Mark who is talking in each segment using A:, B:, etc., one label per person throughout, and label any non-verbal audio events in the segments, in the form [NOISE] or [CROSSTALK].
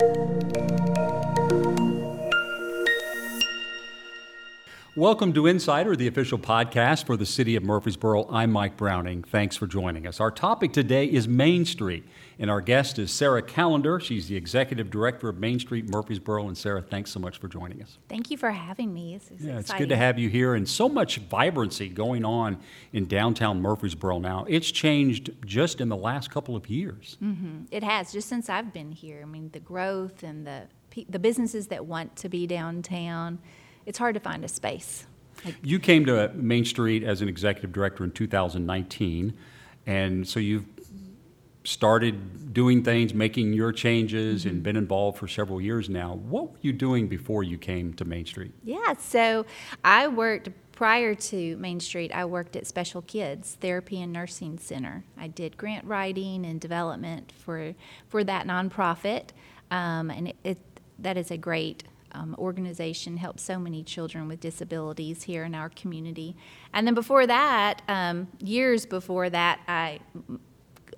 A: Thank you. Welcome to Insider, the official podcast for the City of Murfreesboro. I'm Mike Browning. Thanks for joining us. Our topic today is Main Street, and our guest is Sarah Callender. She's the Executive Director of Main Street Murfreesboro. And Sarah, thanks so much for joining us.
B: Thank you for having me.
A: This is yeah, exciting. it's good to have you here, and so much vibrancy going on in downtown Murfreesboro now. It's changed just in the last couple of years.
B: Mm-hmm. It has, just since I've been here. I mean, the growth and the the businesses that want to be downtown it's hard to find a space.
A: Like, you came to Main Street as an executive director in 2019, and so you've started doing things, making your changes, mm-hmm. and been involved for several years now. What were you doing before you came to Main Street?
B: Yeah, so I worked prior to Main Street, I worked at Special Kids Therapy and Nursing Center. I did grant writing and development for for that nonprofit, um, and it, it, that is a great um, organization helps so many children with disabilities here in our community. And then before that, um, years before that, I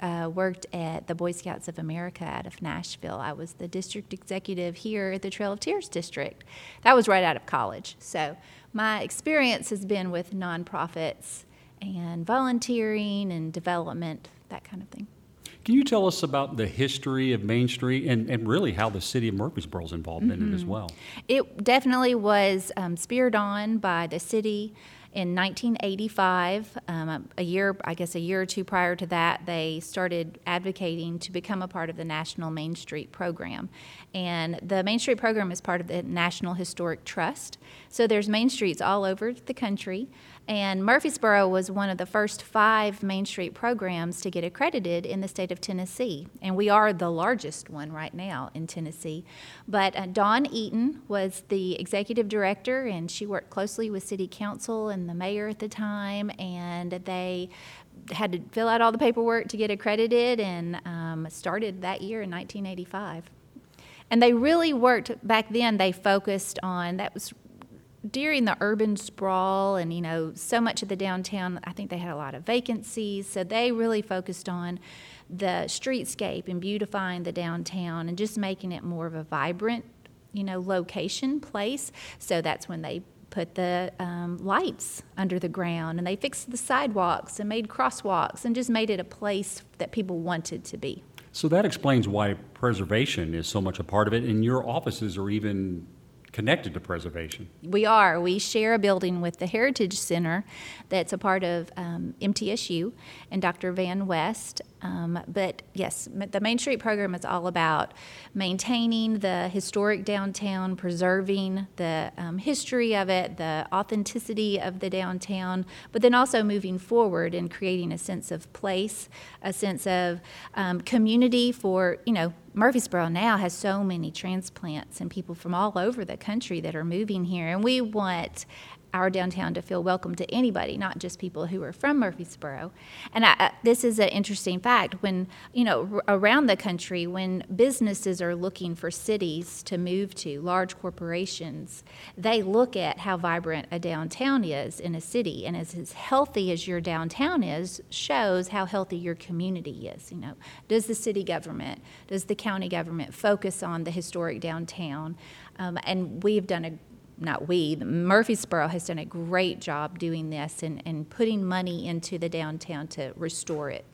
B: uh, worked at the Boy Scouts of America out of Nashville. I was the district executive here at the Trail of Tears district. That was right out of college. So my experience has been with nonprofits and volunteering and development, that kind of thing.
A: Can you tell us about the history of Main Street and, and really how the city of Murfreesboro is involved mm-hmm. in it as mm-hmm. well?
B: It definitely was um, speared on by the city in 1985, um, a year, I guess a year or two prior to that, they started advocating to become a part of the National Main Street Program. And the Main Street Program is part of the National Historic Trust. So there's Main Streets all over the country. And Murfreesboro was one of the first five Main Street programs to get accredited in the state of Tennessee. And we are the largest one right now in Tennessee. But uh, Dawn Eaton was the executive director, and she worked closely with City Council and the mayor at the time. And they had to fill out all the paperwork to get accredited and um, started that year in 1985 and they really worked back then they focused on that was during the urban sprawl and you know so much of the downtown i think they had a lot of vacancies so they really focused on the streetscape and beautifying the downtown and just making it more of a vibrant you know location place. So that's when they put the um, lights under the ground and they fixed the sidewalks and made crosswalks and just made it a place that people wanted to be.
A: So that explains why preservation is so much a part of it and your offices are even connected to preservation.
B: We are. We share a building with the Heritage Center that's a part of um, MTSU and Dr. Van West. Um, but yes, the Main Street program is all about maintaining the historic downtown, preserving the um, history of it, the authenticity of the downtown, but then also moving forward and creating a sense of place, a sense of um, community for, you know, Murfreesboro now has so many transplants and people from all over the country that are moving here, and we want our downtown to feel welcome to anybody, not just people who are from Murfreesboro. And I, this is an interesting fact. When, you know, r- around the country, when businesses are looking for cities to move to, large corporations, they look at how vibrant a downtown is in a city. And as, as healthy as your downtown is, shows how healthy your community is. You know, does the city government, does the county government focus on the historic downtown? Um, and we've done a not we, Murfreesboro has done a great job doing this and, and putting money into the downtown to restore it.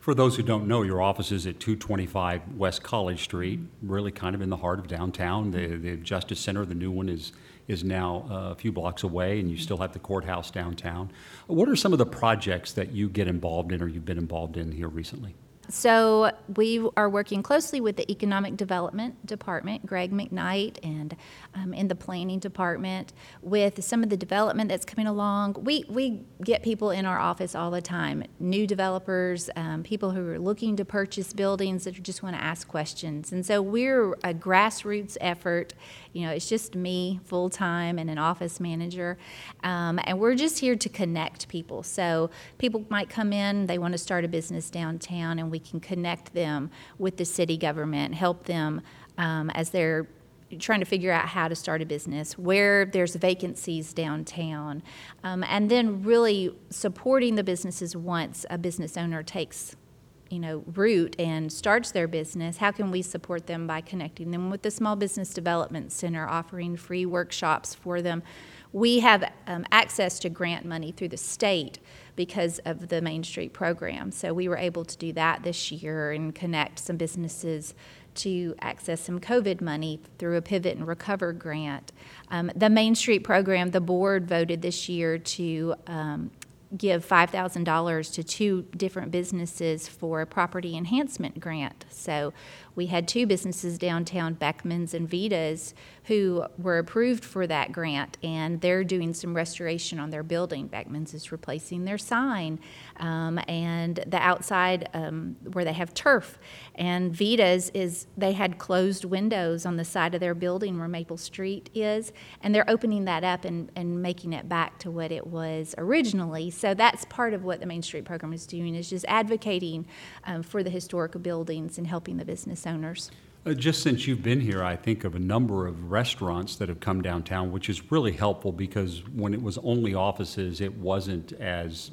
A: For those who don't know, your office is at 225 West College Street, really kind of in the heart of downtown. The, the Justice Center, the new one, is is now uh, a few blocks away, and you still have the courthouse downtown. What are some of the projects that you get involved in or you've been involved in here recently?
B: So we are working closely with the Economic Development Department, Greg McKnight, and um, in the Planning Department with some of the development that's coming along. We we get people in our office all the time, new developers, um, people who are looking to purchase buildings that just want to ask questions, and so we're a grassroots effort. You know, it's just me full time and an office manager, um, and we're just here to connect people. So people might come in, they want to start a business downtown, and we can connect them with the city government, help them um, as they're trying to figure out how to start a business, where there's vacancies downtown, um, and then really supporting the businesses once a business owner takes you know, root and starts their business, how can we support them by connecting them with the Small Business Development Center, offering free workshops for them? We have um, access to grant money through the state because of the Main Street program. So we were able to do that this year and connect some businesses to access some COVID money through a Pivot and Recover grant. Um, the Main Street program, the board voted this year to um, give $5,000 to two different businesses for a property enhancement grant. So we had two businesses downtown, Beckman's and Vita's, who were approved for that grant, and they're doing some restoration on their building. Beckman's is replacing their sign um, and the outside um, where they have turf. And Vita's is they had closed windows on the side of their building where Maple Street is, and they're opening that up and, and making it back to what it was originally. So that's part of what the Main Street program is doing is just advocating um, for the historical buildings and helping the business owners.
A: Uh, Just since you've been here, I think of a number of restaurants that have come downtown, which is really helpful because when it was only offices, it wasn't as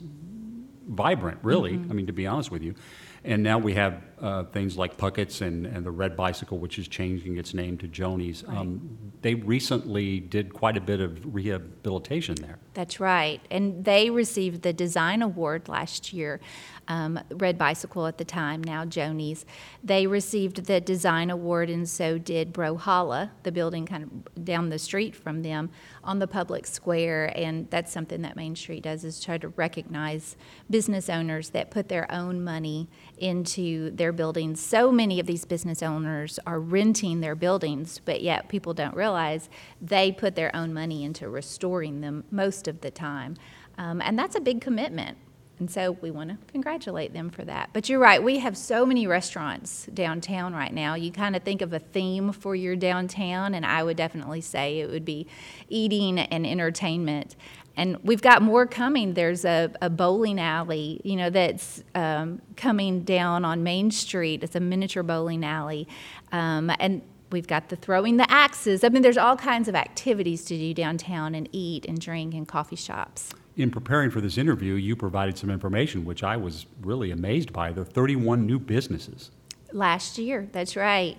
A: vibrant, really. I mean, to be honest with you. And now we have uh, things like Puckett's and, and the Red Bicycle, which is changing its name to Joni's. Um, they recently did quite a bit of rehabilitation there.
B: That's right. And they received the design award last year. Um, Red Bicycle at the time, now Joni's. They received the design award, and so did Brohala, the building kind of down the street from them on the public square. And that's something that Main Street does is try to recognize business owners that put their own money into their buildings. So many of these business owners are renting their buildings, but yet people don't realize they put their own money into restoring them most of the time. Um, and that's a big commitment. And so we want to congratulate them for that. But you're right, we have so many restaurants downtown right now. You kind of think of a theme for your downtown, and I would definitely say it would be eating and entertainment. And we've got more coming. There's a, a bowling alley, you know, that's um, coming down on Main Street. It's a miniature bowling alley. Um, and we've got the throwing the axes. I mean, there's all kinds of activities to do downtown and eat and drink and coffee shops.
A: In preparing for this interview, you provided some information which I was really amazed by. There are 31 new businesses.
B: Last year, that's right.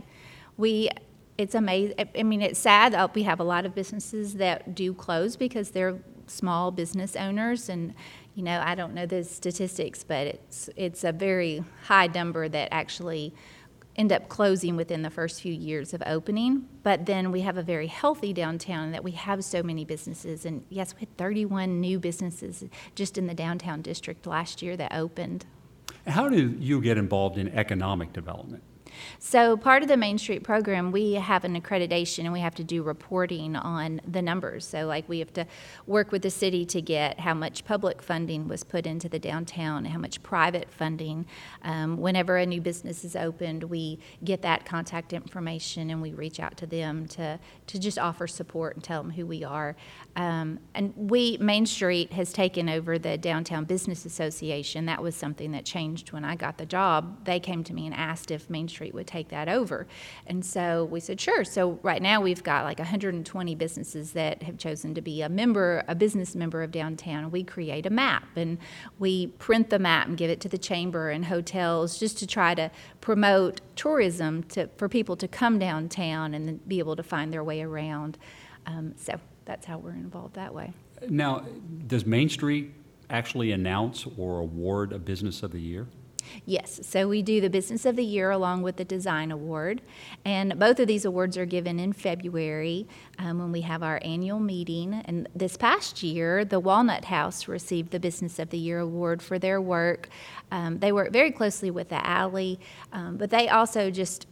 B: We, it's amazing. I mean, it's sad that we have a lot of businesses that do close because they're small business owners, and you know, I don't know the statistics, but it's it's a very high number that actually end up closing within the first few years of opening. But then we have a very healthy downtown that we have so many businesses. And yes, we had 31 new businesses just in the downtown district last year that opened.
A: How do you get involved in economic development?
B: So, part of the Main Street program, we have an accreditation and we have to do reporting on the numbers. So, like, we have to work with the city to get how much public funding was put into the downtown, how much private funding. Um, whenever a new business is opened, we get that contact information and we reach out to them to, to just offer support and tell them who we are. Um, and we, Main Street has taken over the Downtown Business Association. That was something that changed when I got the job. They came to me and asked if Main Street would take that over. And so we said, sure. So right now we've got like 120 businesses that have chosen to be a member, a business member of downtown. We create a map and we print the map and give it to the chamber and hotels just to try to promote tourism to, for people to come downtown and be able to find their way around. Um, so that's how we're involved that way.
A: Now, does Main Street actually announce or award a Business of the Year?
B: Yes, so we do the Business of the Year along with the Design Award. And both of these awards are given in February um, when we have our annual meeting. And this past year, the Walnut House received the Business of the Year award for their work. Um, they work very closely with the alley, um, but they also just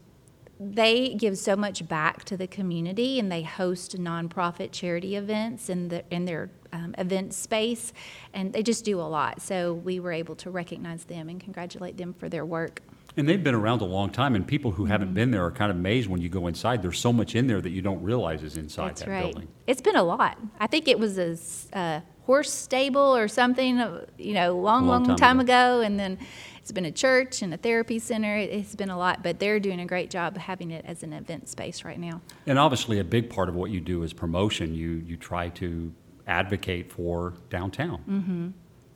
B: they give so much back to the community and they host nonprofit charity events in, the, in their um, event space and they just do a lot so we were able to recognize them and congratulate them for their work
A: And they've been around a long time, and people who haven't been there are kind of amazed when you go inside. There's so much in there that you don't realize is inside
B: that's
A: that
B: right
A: building.
B: it's been a lot i think it was a uh, horse stable or something uh, you know long
A: long
B: long,
A: time
B: time ago. and then it's been a church and a therapy center It- it's been a lot but they're doing a great job having it as an event space right now
A: And obviously, a big part of what you do is promotion. You, you try to advocate for downtown. Mm-hmm.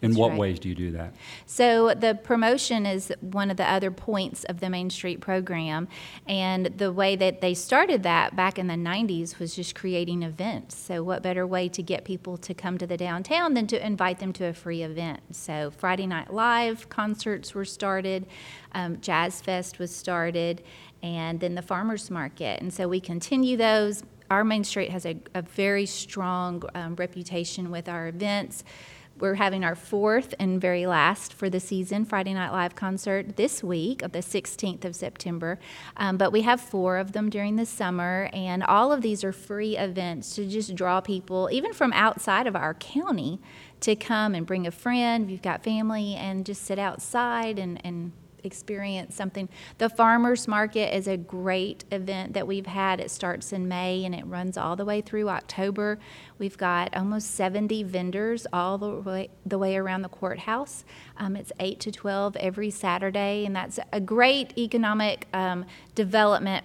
A: In
B: That's
A: what
B: right.
A: ways do you do that?
B: So the promotion is one of the other points of the Main Street program, and the way that they started that back in the '90s was just creating events. So what better way to get people to come to the downtown than to invite them to a free event? So Friday Night Live concerts were started, um, Jazz Fest was started, and then the Farmers Market, and so we continue those. Our Main Street has a, a very strong um, reputation with our events. We're having our fourth and very last for the season Friday Night Live concert this week, of the 16th of September. Um, but we have four of them during the summer, and all of these are free events to just draw people, even from outside of our county, to come and bring a friend. If you've got family, and just sit outside and, and experience something. The farmers market is a great event that we've had. It starts in May and it runs all the way through October. We've got almost 70 vendors all the way the way around the courthouse. Um, it's 8 to 12 every Saturday, and that's a great economic um, development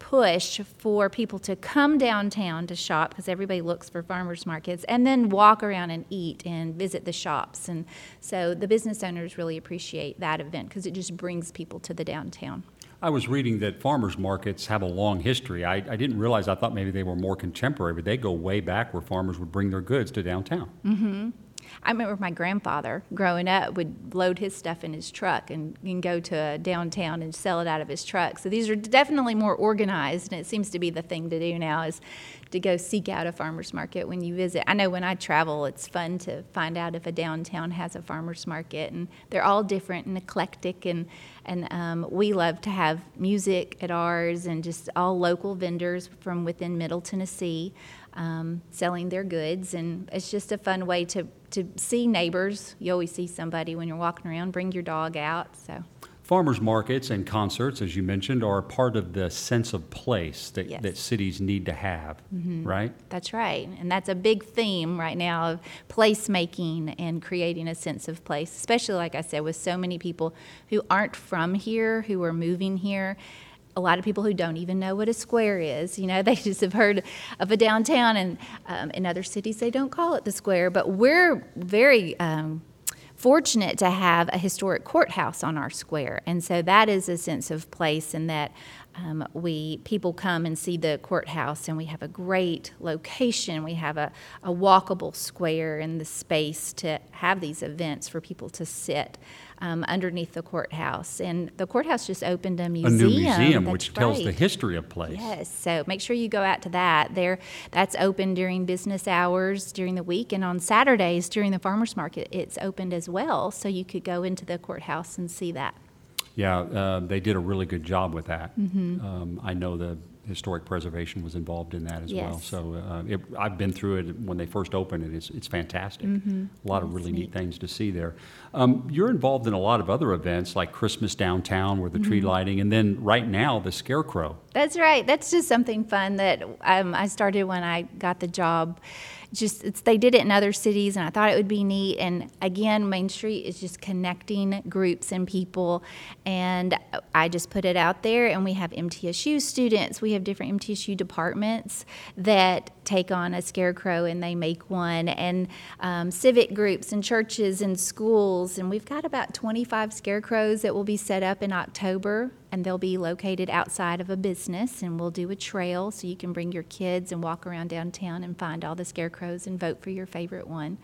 B: push for people to come downtown to shop because everybody looks for farmers markets and then walk around and eat and visit the shops. And so the business owners really appreciate that event because it just brings people to the downtown.
A: I was reading that farmers markets have a long history. I, I didn't realize, I thought maybe they were more contemporary, but they go way back where farmers would bring their goods to downtown. Mm-hmm.
B: I remember my grandfather growing up would load his stuff in his truck and, and go to a downtown and sell it out of his truck. So these are definitely more organized, and it seems to be the thing to do now is to go seek out a farmer's market when you visit. I know when I travel, it's fun to find out if a downtown has a farmer's market, and they're all different and eclectic, and and um, we love to have music at ours and just all local vendors from within Middle Tennessee um, selling their goods, and it's just a fun way to to see neighbors. You always see somebody when you're walking around. Bring your dog out. So
A: Farmers markets and concerts, as you mentioned, are part of the sense of place that,
B: Yes.
A: that cities need to have, mm-hmm. right?
B: that's right, and that's a big theme right now of placemaking and creating a sense of place. Especially, like I said, with so many people who aren't from here, who are moving here. A lot of people who don't even know what a square is. You know, [LAUGHS] they just have heard of a downtown, and um, in other cities they don't call it the square. But we're very um, fortunate to have a historic courthouse on our square, and so that is a sense of place, and that um, we people come and see the courthouse, and we have a great location. We have a, a walkable square and the space to have these events for people to sit um, underneath the courthouse. And the courthouse just opened a museum, a
A: new museum,
B: That's
A: which tells the history of place.
B: Yes, so make sure you go out to that. There, that's open during business hours during the week, and on Saturdays during the farmers market, it's opened as well. So you could go into the courthouse and see that.
A: Yeah, uh, they did a really good job with that.
B: Mm-hmm.
A: Um, I know the historic preservation was involved in that as well. So uh, it, I've been through it when they first opened it. It's, it's fantastic. A lot of really neat
B: Mm-hmm. neat.
A: things to see there. Um, you're involved in a lot of other events like Christmas downtown with the tree
B: Mm-hmm.
A: lighting, and then right now the Scarecrow.
B: That's right. That's just something fun that um, I started when I got the job. Just they did it in other cities, and I thought it would be neat. And again, Main Street is just connecting groups and people. And I just put it out there, and we have MTSU students. We have different MTSU departments that take on a scarecrow and they make one, and um, civic groups and churches and schools. And we've got about 25 scarecrows that will be set up in October and they'll be located outside of a business and we'll do a trail so you can bring your kids and walk around downtown and find all the scarecrows and vote for your favorite one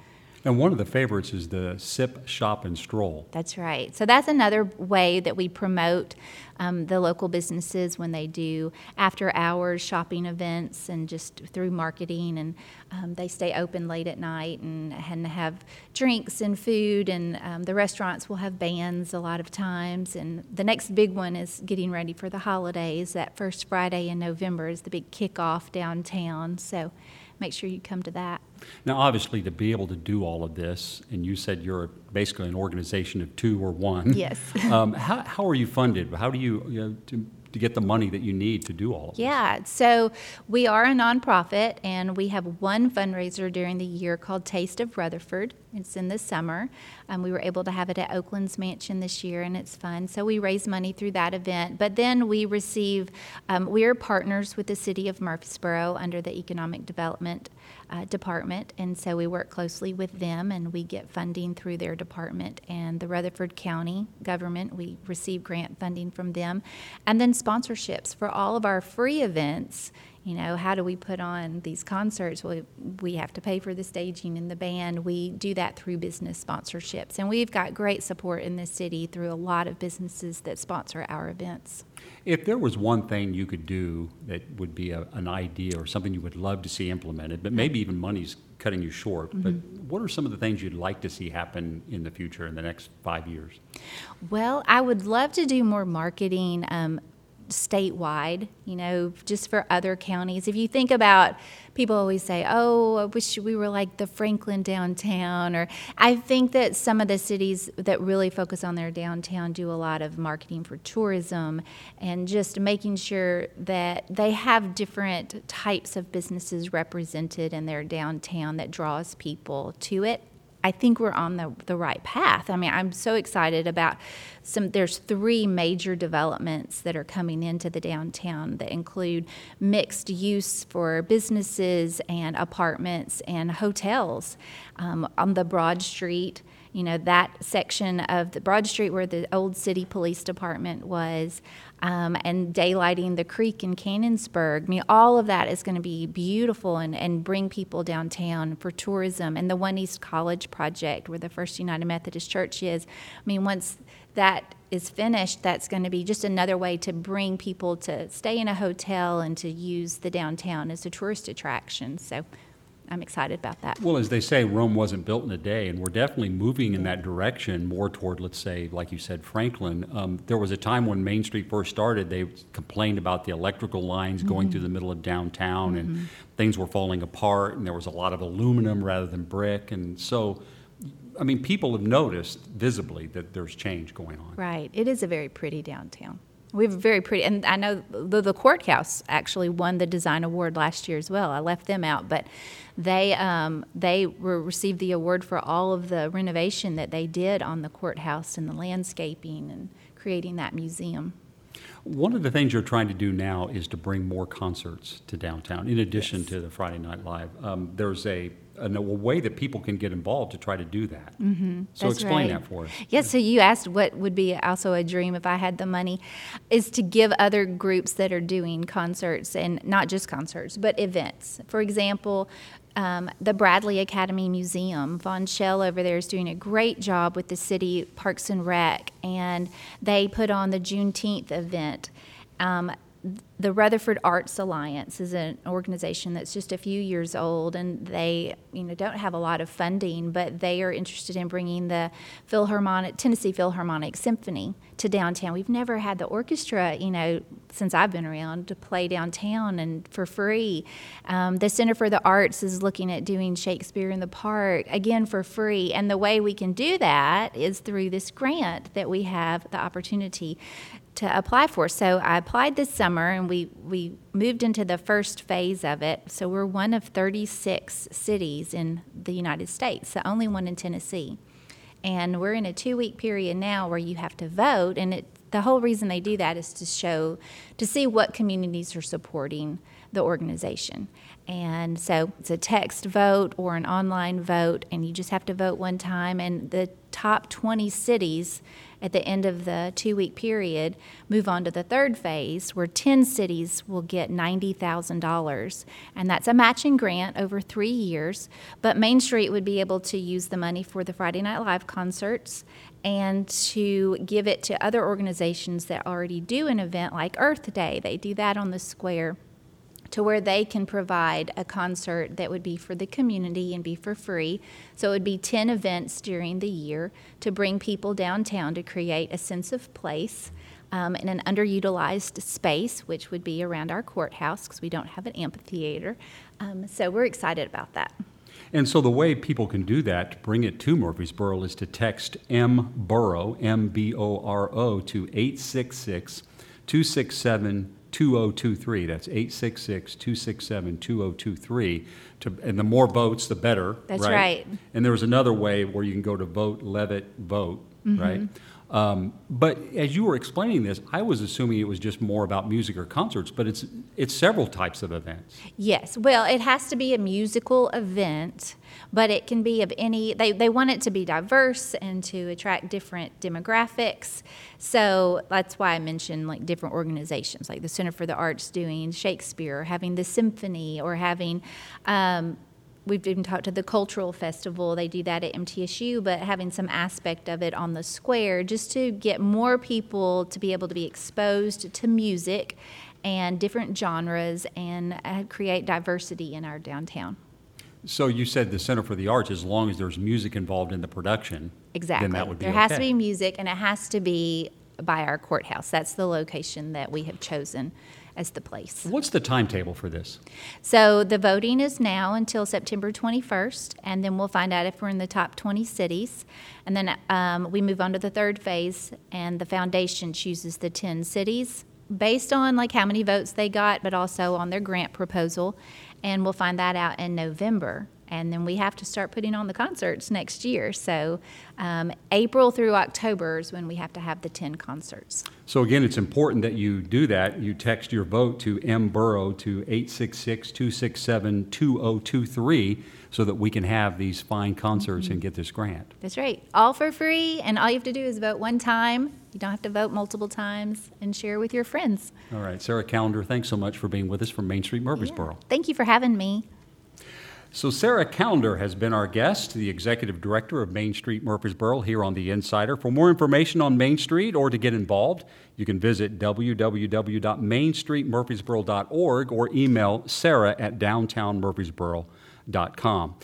A: And one of the favorites is the Sip, Shop, and Stroll.
B: that's right. So that's another way that we promote um, the local businesses when they do after hours shopping events and just through marketing. And um, they stay open late at night and, and have drinks and food. And um, the restaurants will have bands a lot of times. And the next big one is getting ready for the holidays. That first friday in november is the big kickoff downtown. So make sure you come to that
A: Now, obviously, to be able to do all of this, and you said you're basically an organization of two or one.
B: Yes. [LAUGHS]
A: um, how, how are you funded? How do you, you know, to, to get the money that you need to do all of this?
B: Yeah, so we are a nonprofit and we have one fundraiser during the year called Taste of Rutherford. It's in the summer. Um, we were able to have it at Oaklands Mansion this year and it's fun. So we raise money through that event. But then we receive, um, we are partners with the city of Murfreesboro under the Economic Development uh, department, and so we work closely with them, and we get funding through their department. And the Rutherford County government, we receive grant funding from them, and then sponsorships for all of our free events. You know, how do we put on these concerts? Well, we have to pay for the staging and the band. We do that through business sponsorships, and we've got great support in this city through a lot of businesses that sponsor our events.
A: If there was one thing you could do that would be a, an idea or something you would love to see implemented, but maybe even money's cutting you short, but what are some of the things you'd like to see happen in the future in the next five years?
B: Well, I would love to do more marketing um, statewide, you know, just for other counties. If you think about, people always say, oh, I wish we were like the Franklin downtown. Or I think that some of the cities that really focus on their downtown do a lot of marketing for tourism and just making sure that they have different types of businesses represented in their downtown that draws people to it. I think we're on the, the right path. I mean, I'm so excited about some. There's three major developments that are coming into the downtown that include mixed use for businesses and apartments and hotels um, on the Broad Street. You know that section of the Broad Street where the old city police department was, um, and daylighting the creek in Cannonsburgh. I mean, all of that is going to be beautiful and, and bring people downtown for tourism. And the One East College project, where the First United Methodist Church is, I mean, once that is finished, that's going to be just another way to bring people to stay in a hotel and to use the downtown as a tourist attraction. So I'm excited about that.
A: Well, as they say, Rome wasn't built in a day, and we're definitely moving in that direction more toward, let's say, like you said, Franklin. Um, there was a time when Main Street first started, they complained about the electrical lines going through the middle of downtown, and things were falling apart, and there was a lot of aluminum rather than brick. And so, I mean, people have noticed visibly that there's change going on.
B: Right. It is a very pretty downtown. We have a very pretty, and I know the, the courthouse actually won the design award last year as well. I left them out, but they um, they were received the award for all of the renovation that they did on the courthouse and the landscaping and creating that museum.
A: One of the things you're trying to do now is to bring more concerts to downtown, in addition to the Friday Night Live. Um, there's a, a, a way that people can get involved to try to do that. Mm-hmm. So
B: That's
A: explain
B: right.
A: that for us.
B: Yes, so you asked what would be also a dream if I had the money, is to give other groups that are doing concerts and not just concerts, but events. For example, um, the Bradley Academy Museum. Von Shell over there is doing a great job with the city Parks and Rec, and they put on the Juneteenth event. Um, the Rutherford Arts Alliance is an organization that's just a few years old, and they, you know, don't have a lot of funding, but they are interested in bringing the Philharmonic Tennessee Philharmonic Symphony to downtown. We've never had the orchestra, you know, since I've been around to play downtown and for free. Um, the Center for the Arts is looking at doing Shakespeare in the Park again for free, and the way we can do that is through this grant that we have the opportunity to apply for. So I applied this summer and we, we moved into the first phase of it. So we're one of 36 cities in the United States, the only one in Tennessee. And we're in a two week period now where you have to vote. And it, the whole reason they do that is to show, to see what communities are supporting the organization. And so it's a text vote or an online vote, and you just have to vote one time. And the top 20 cities at the end of the two week period move on to the third phase, where 10 cities will get $90,000. And that's a matching grant over three years. But Main Street would be able to use the money for the Friday Night Live concerts and to give it to other organizations that already do an event like Earth Day. They do that on the square to where they can provide a concert that would be for the community and be for free. So it would be 10 events during the year to bring people downtown to create a sense of place um, in an underutilized space, which would be around our courthouse because we don't have an amphitheater. Um, so we're excited about that.
A: And so the way people can do that, to bring it to Murfreesboro, is to text M Boro, M B O R O, to 866 267 2023. That's 866 267 2023. And the more votes, the better.
B: That's right.
A: And there was another way where you can go to vote Levitt vote,
B: Mm-hmm.
A: right? Um, but as you were explaining this, I was assuming it was just more about music or concerts, but it's it's several types of events.
B: Yes. Well, it has to be a musical event, but it can be of any. They they want it to be diverse and to attract different demographics. So that's why I mentioned like different organizations, like the Center for the Arts doing Shakespeare, or having the symphony, or having. Um, we've even talked to the cultural festival. They do that at mtsu but having some aspect of it on the square just to get more people to be able to be exposed to music and different genres and uh, create diversity in our downtown.
A: So you said the Center for the Arts, as long as there's music involved in the production,
B: exactly
A: then that would be
B: there has to be music and it has to be by our courthouse. That's the location that we have chosen as the place
A: What's the timetable for this?
B: So the voting is now until September 21st, and then we'll find out if we're in the top 20 cities. And then um, we move on to the third phase, and the foundation chooses the 10 cities based on like how many votes they got, but also on their grant proposal. And we'll find that out in November. And then we have to start putting on the concerts next year. So um, April through October is when we have to have the 10 concerts.
A: So again, it's important that you do that. You text your vote to M Boro to 866-267-2023 so that we can have these fine concerts and get this grant.
B: That's right. All for free, and all you have to do is vote one time. You don't have to vote multiple times and share with your friends.
A: All right, Sarah Callender, thanks so much for being with us from Main Street, Murfreesboro.
B: Thank you for having me.
A: So Sarah Callender has been our guest, the Executive Director of Main Street Murfreesboro here on The Insider. For more information on Main Street or to get involved, you can visit www.mainstreetmurfreesboro.org or email sarah at downtownmurfreesboro.com.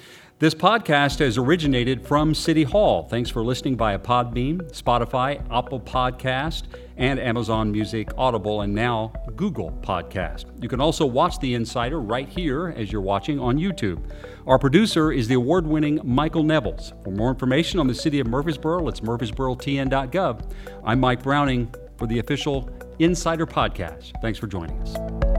A: This podcast has originated from City Hall. Thanks for listening via Podbean, Spotify, Apple Podcast, and Amazon Music, Audible, and now Google Podcast. You can also watch The Insider right here as you're watching on YouTube. Our producer is the award winning Michael Nevels. For more information on the city of Murfreesboro, it's murfreesborotn.gov. I'm Mike Browning for the official Insider Podcast. Thanks for joining us.